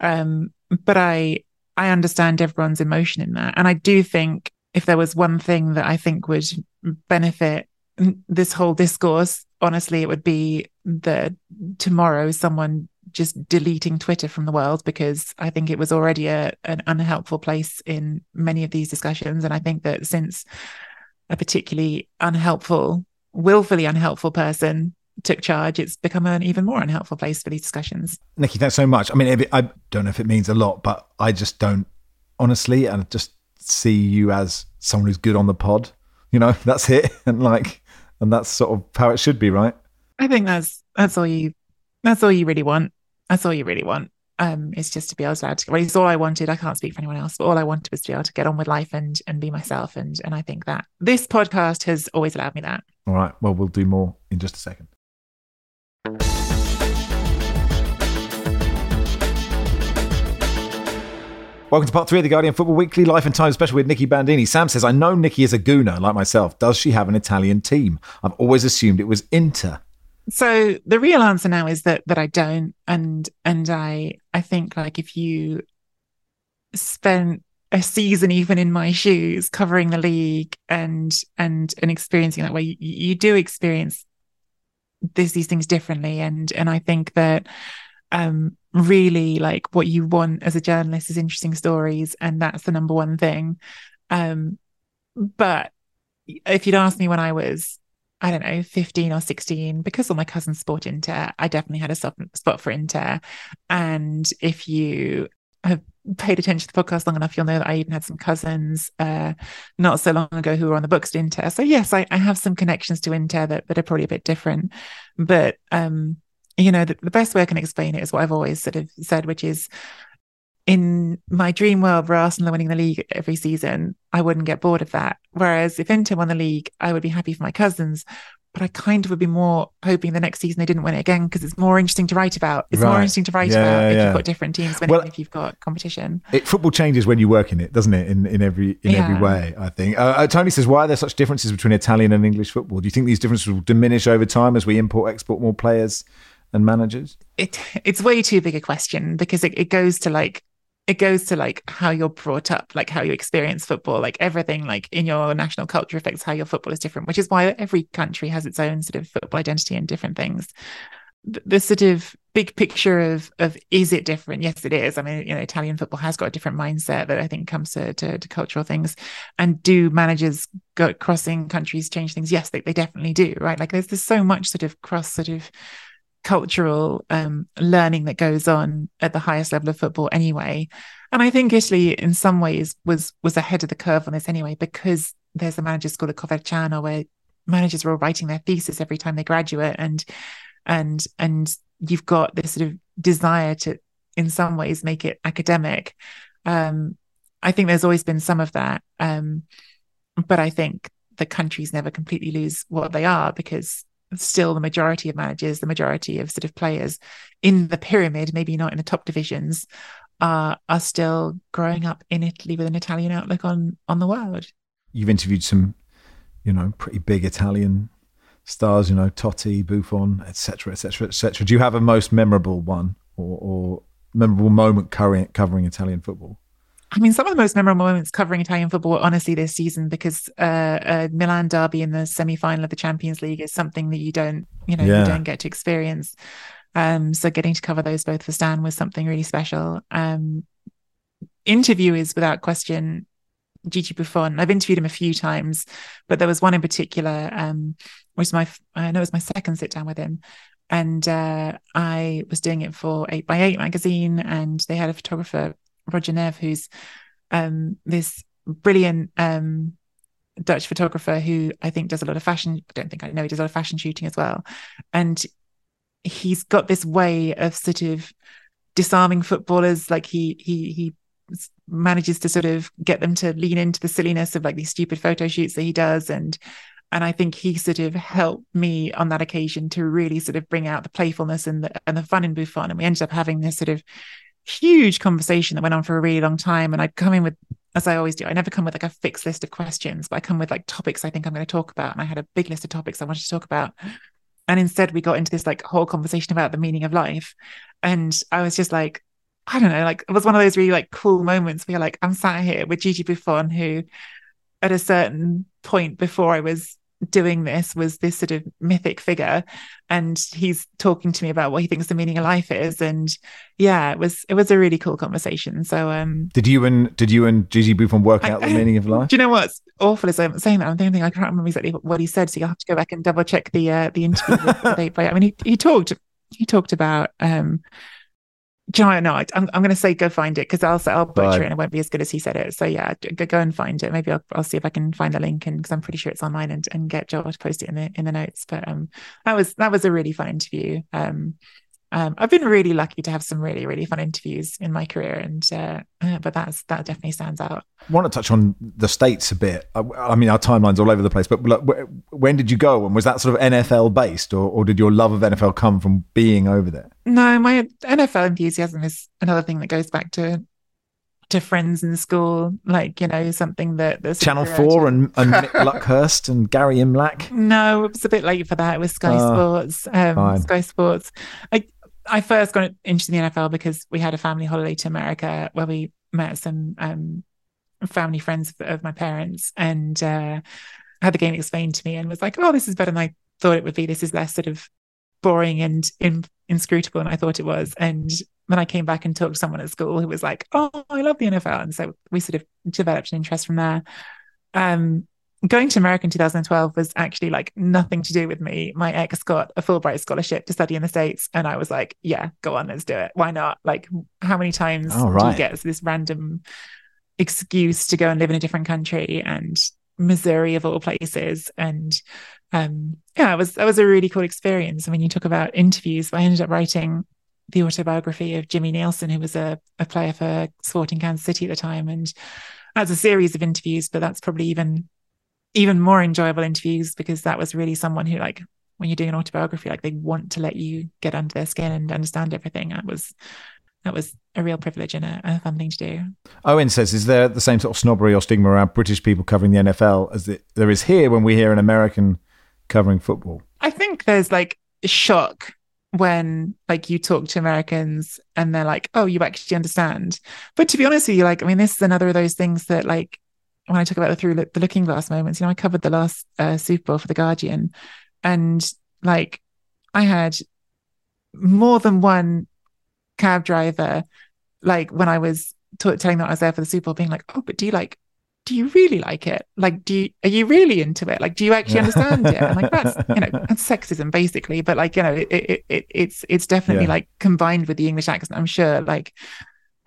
Um but i i understand everyone's emotion in that. And i do think if there was one thing that i think would benefit this whole discourse honestly it would be that tomorrow someone just deleting twitter from the world because i think it was already a, an unhelpful place in many of these discussions. And i think that since a particularly unhelpful willfully unhelpful person took charge, it's become an even more unhelpful place for these discussions. Nicky, thanks so much. I mean, I don't know if it means a lot, but I just don't, honestly, I just see you as someone who's good on the pod. You know, that's it, and like, and that's sort of how it should be, right? I think that's that's all you that's all you really want. That's all you really want. Um, is just to be able to, to well, it's all I wanted. I can't speak for anyone else, but all I wanted was to be able to get on with life and and be myself. And and I think that this podcast has always allowed me that. All right. Well, we'll do more in just a second. Welcome to part three of the Guardian Football Weekly Life and Time special with Nicky Bandini. Sam says, I know Nicky is a gooner like myself. Does she have an Italian team? I've always assumed it was Inter. So the real answer now is that that I don't. And and I I think like if you spent a season even in my shoes covering the league and and and experiencing that way, you, you do experience this, these things differently. And and I think that um really like what you want as a journalist is interesting stories and that's the number one thing um but if you'd asked me when i was i don't know 15 or 16 because all my cousins sport inter i definitely had a spot for inter and if you have paid attention to the podcast long enough you'll know that i even had some cousins uh not so long ago who were on the books to inter. So yes i, I have some connections to inter that, that are probably a bit different. But um you know, the, the best way I can explain it is what I've always sort of said, which is in my dream world where Arsenal are winning the league every season, I wouldn't get bored of that. Whereas if Inter won the league, I would be happy for my cousins. But I kind of would be more hoping the next season they didn't win it again because it's more interesting to write about. It's right. more interesting to write yeah, about yeah, if yeah. you've got different teams than well, if you've got competition. It, football changes when you work in it, doesn't it? In in every in every way, I think. Uh, uh, Tony says, why are there such differences between Italian and English football? Do you think these differences will diminish over time as we import export more players? and managers? It it's way too big a question because it, it goes to like it goes to like how you're brought up, like how you experience football, like everything like in your national culture affects how your football is different, which is why every country has its own sort of football identity and different things. The, the sort of big picture of of is it different? Yes, it is. I mean, you know, Italian football has got a different mindset that I think comes to to, to cultural things. And do managers go crossing countries change things? Yes, they, they definitely do, right? Like there's there's so much sort of cross sort of cultural um, learning that goes on at the highest level of football anyway. And I think Italy, in some ways, was was ahead of the curve on this anyway, because there's a manager school at Coverciano where managers are all writing their thesis every time they graduate, and and and you've got this sort of desire to, in some ways, make it academic. Um, I think there's always been some of that, um, but I think the countries never completely lose what they are because still the majority of managers, the majority of sort of players in the pyramid, maybe not in the top divisions, are are still growing up in Italy with an Italian outlook on on the world. You've interviewed some, you know, pretty big Italian stars, you know, Totti, Buffon, etc., etc., etc. Do you have a most memorable one or, or memorable moment covering, covering Italian football? I mean, some of the most memorable moments covering Italian football, honestly, this season, because uh, a Milan derby in the semi-final of the Champions League is something that you don't, you know, Yeah. you don't get to experience. Um, so getting to cover those both for Stan was something really special. Um, interview is without question Gigi Buffon. I've interviewed him a few times, but there was one in particular, um, which was my, I know it was my second sit down with him. And uh, I was doing it for 8 by 8 magazine, and they had a photographer, Roger Nev, who's um, this brilliant um, Dutch photographer who I think does a lot of fashion. I don't think I know he does a lot of fashion shooting as well. And he's got this way of sort of disarming footballers. Like he he he manages to sort of get them to lean into the silliness of like these stupid photo shoots that he does and and I think he sort of helped me on that occasion to really sort of bring out the playfulness and the and the fun in Buffon. And we ended up having this sort of huge conversation that went on for a really long time. And I'd come in with, as I always do, I never come with like a fixed list of questions, but I come with like topics I think I'm going to talk about. And I had a big list of topics I wanted to talk about. And instead, we got into this like whole conversation about the meaning of life. And I was just like, I don't know, like it was one of those really like cool moments where like, I'm sat here with Gigi Buffon, who at a certain point before I was doing this was this sort of mythic figure and he's talking to me about what he thinks the meaning of life is and yeah it was it was a really cool conversation so um Did you and did you and Gigi Buffon work I- out the meaning of life? do you know what's awful is I'm saying that I'm thinking I can't remember exactly what he said so you'll have to go back and double check the uh, the interview with the date play I mean he, he talked he talked about um do you know what? No, I, I'm I'm going to say go find it because I'll I'll butcher it and it won't be as good as he said it. So yeah, go go and find it. Maybe I'll I'll see if I can find the link and because I'm pretty sure it's online and and get Joel to post it in the in the notes. But um, that was that was a really fun interview. Um, um, I've been really lucky to have some really really fun interviews in my career, and uh, uh, but that's that definitely stands out. I want to touch on the states a bit. I, I mean, our timeline's all over the place. But like, wh- when did you go, and was that sort of NFL based, or, or did your love of NFL come from being over there? No, my NFL enthusiasm is another thing that goes back to to friends in school, like you know something that that's Channel Four and, and Mick Luckhurst and Gary Imlach. No, it was a bit late for that. It was Sky Ah, Sports. Um, fine. Sky Sports. I I first got into the NFL because we had a family holiday to America where we met some um, family friends of, of my parents and uh, had the game explained to me and was like, "Oh, this is better than I thought it would be. This is less sort of boring and in, inscrutable than I thought it was." And then I came back and talked to someone at school who was like, "Oh, I love the NFL," and so we sort of developed an interest from there. Um, going to America in 2012 was actually like nothing to do with me. My ex got a Fulbright scholarship to study in the States. And I was like, yeah, go on, let's do it. Why not? Like, how many times Oh, do you get this random excuse to go and live in a different country and Missouri of all places? And um, yeah, it was, that was a really cool experience. I mean, you talk about interviews. I ended up writing the autobiography of Jimmy Nielsen, who was a, a player for Sporting Kansas City at the time. And that's a series of interviews, but that's probably even even more enjoyable interviews because that was really someone who like when you're doing an autobiography like they want to let you get under their skin and understand everything. That was that was a real privilege and a, a fun thing to do. Owen says, "Is there the same sort of snobbery or stigma around British people covering the NFL as the, there is here when we hear an American covering football?" i think there's like shock when like you talk to americans and they're like oh you actually understand. But to be honest with you like i mean this is another of those things that like when i talk about the through the looking glass moments you know i covered the last uh, super bowl for the guardian and like i had more than one cab driver like when i was t- telling them I was there for the super bowl being like oh but do you like do you really like it? Like do you are you really into it? Like do you actually understand it? And like that's you know that's sexism basically but like you know it, it, it it's it's definitely Yeah. like combined with the english accent i'm sure like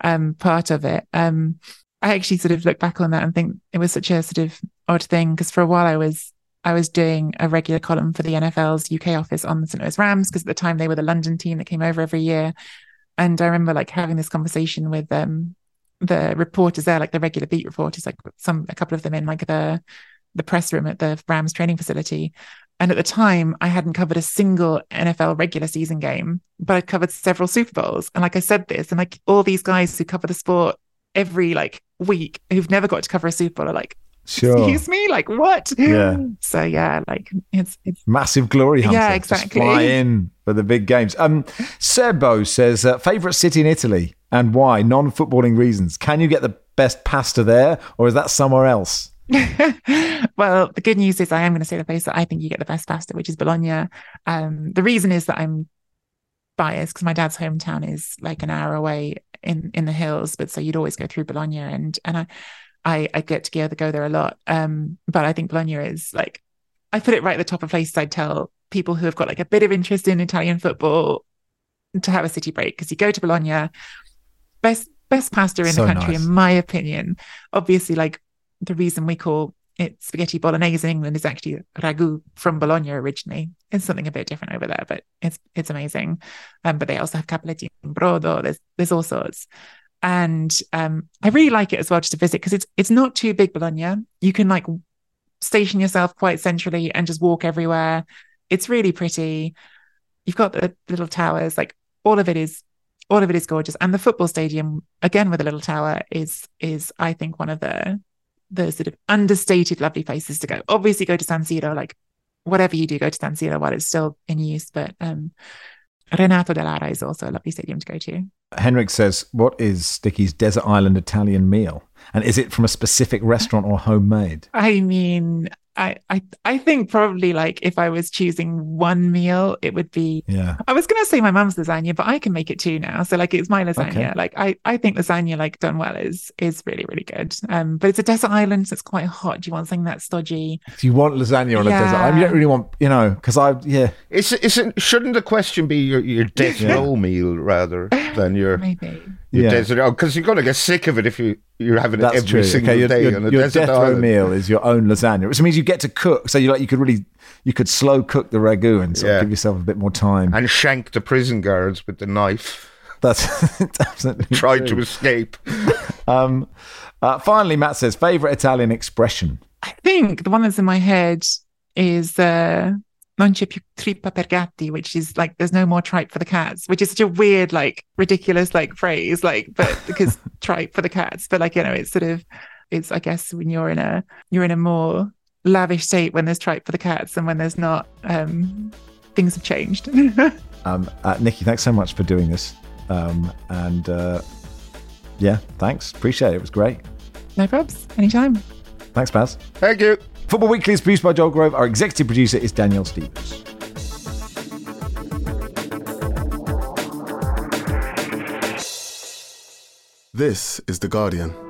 um part of it. Um i actually sort of look back on that and think it was such a sort of odd thing because for a while i was I was doing a regular column for the NFL's UK office on the St. Louis Rams because at the time they were the London team that came over every year. And I remember like having this conversation with um the reporters there, like the regular beat reporters, like some a couple of them in like the the press room at the Rams training facility. And at the time, I hadn't covered a single NFL regular season game, but I'd covered several Super Bowls. And like I said this, and like all these guys who cover the sport every like week who've never got to cover a Super Bowl are like, Sure, excuse me, like what? Yeah. So yeah, like it's it's massive glory. Yeah, Just exactly. fly in for the big games. Um, Sebo says uh, favorite city in Italy and why? Non-footballing reasons. Can you get the best pasta there, or is that somewhere else? well, the good news is I am going to say the place that I think you get the best pasta, which is Bologna. Um, the reason is that I'm biased because my dad's hometown is like an hour away in in the hills, but so you'd always go through Bologna, and and I I, I get to go, go there a lot. Um, but I think Bologna is like I put it right at the top of places I'd tell people who have got like a bit of interest in Italian football to have a city break because you go to Bologna, best best pasta in So the country, nice. in my opinion. Obviously, like the reason we call it spaghetti bolognese in England is actually ragu from Bologna originally. It's something a bit different over there, but it's it's amazing. Um, but they also have cappelletti in brodo. There's there's all sorts. And um, I really like it as well just to visit because it's it's not too big Bologna. You can like station yourself quite centrally and just walk everywhere. It's really pretty. You've got the little towers, like all of it is all of it is gorgeous. And the football stadium, again with a little tower, is is I think one of the the sort of understated lovely places to go. Obviously go to San Siro, like whatever you do, go to San Siro while it's still in use. But um Renato Dall'Ara is also a lovely stadium to go to. Henrik says, "What is Nicky's desert island Italian meal? And is it from a specific restaurant or homemade?" I mean, I, I I think probably like if I was choosing one meal, it would be Yeah, I was gonna say my mum's lasagna, but I can make it too now. So like it's my lasagna. Okay. Like I, I think lasagna like done well is is really, really good. Um but it's a desert island, so it's quite hot. Do you want something that's stodgy? if you want lasagna on a desert, island, you don't really want, you know, because I yeah, Is, isn't, shouldn't the question be your, your death Yeah. meal rather than your, Maybe. Your Yeah. desert? Because you're going to get sick of it if you, you're having it every true. single Okay, your, day your, on a your desert death row island. meal is your own lasagna, which means you get to cook. So you like you could really you could slow cook the ragu and sort of give yourself a bit more time. And shank the prison guards with the knife. That's it's absolutely Tried to escape. Um, uh, finally, Matt says favorite Italian expression. I think the one that's in my head is uh non c'è più trippa per gatti, which is like there's no more tripe for the cats, which is such a weird, like ridiculous like phrase, like but because tripe for the cats. But like, you know, it's sort of it's I guess when you're in a you're in a more lavish state when there's tripe for the cats and when there's not, um things have changed. Um, uh, Nicky, thanks so much for doing this. Um, and uh, yeah, thanks. Appreciate it. It was great. no probs. Anytime. Thanks, Baz. Thank you. Football Weekly is produced by Joel Grove. Our executive producer is Daniel Stevens. This is The Guardian.